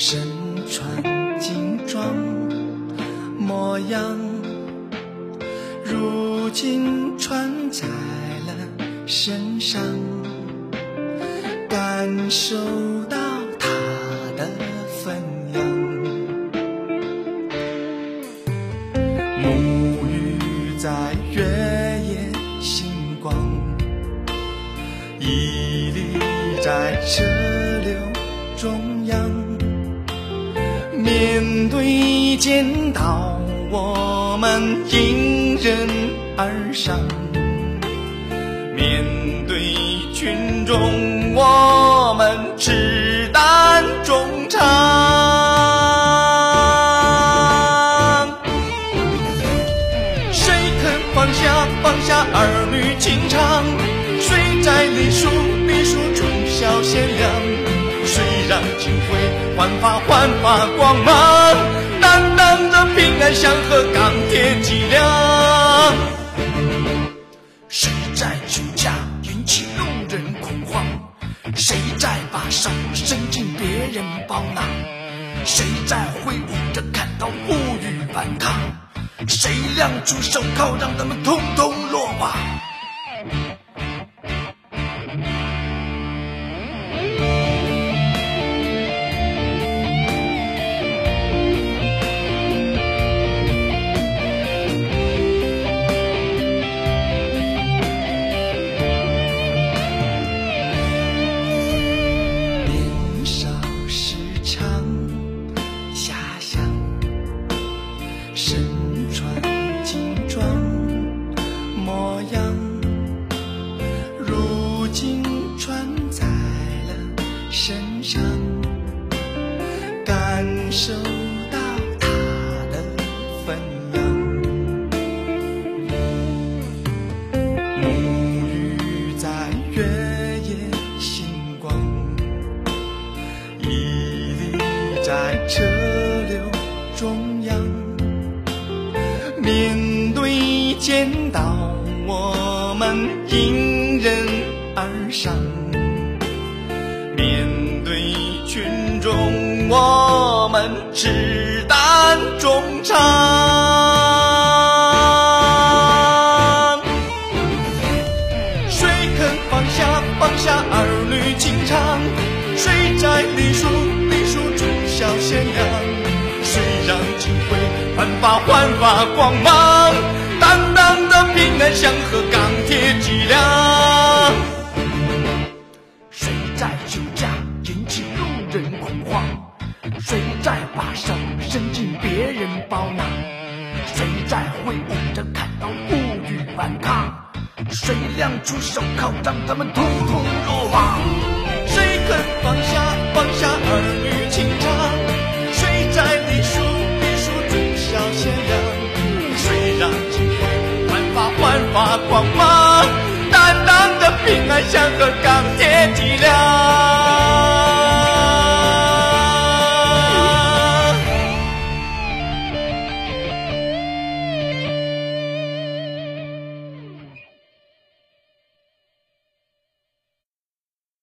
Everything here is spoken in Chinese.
身穿金装，模样如今穿在了身上，感受到他的分量。沐浴在月夜星光，屹立在这。面对剑刀，我们迎刃而上；面对群众，我们赤胆忠肠。谁肯放下放下儿女情长？谁在梨树梨树中小贤良？谁让金辉焕发焕发光芒，担当着平安祥和钢铁脊梁？谁在酒驾引起路人恐慌？谁在把手伸进别人包囊？谁在挥舞着砍刀呼吁反抗？谁亮出手铐让他们统统落网？如今穿在了身上，感受到它的分量。沐浴在月夜星光，屹立在车流中央。面对剑刀，我们迎刃而上；面对群众，我们赤胆忠肠。谁肯放下放下儿女情长？谁在梨树梨树中小贤良？谁让金辉焕发焕发光芒，担当的平安祥和钢铁再把手伸进别人包囊？谁在挥舞着砍刀呼吁反抗？谁亮出手铐让他们统统落网？谁肯放下放下儿女情长？谁在梨树梨树中小贤良？谁让金辉焕发焕发光芒？担当的平安像和钢铁脊梁？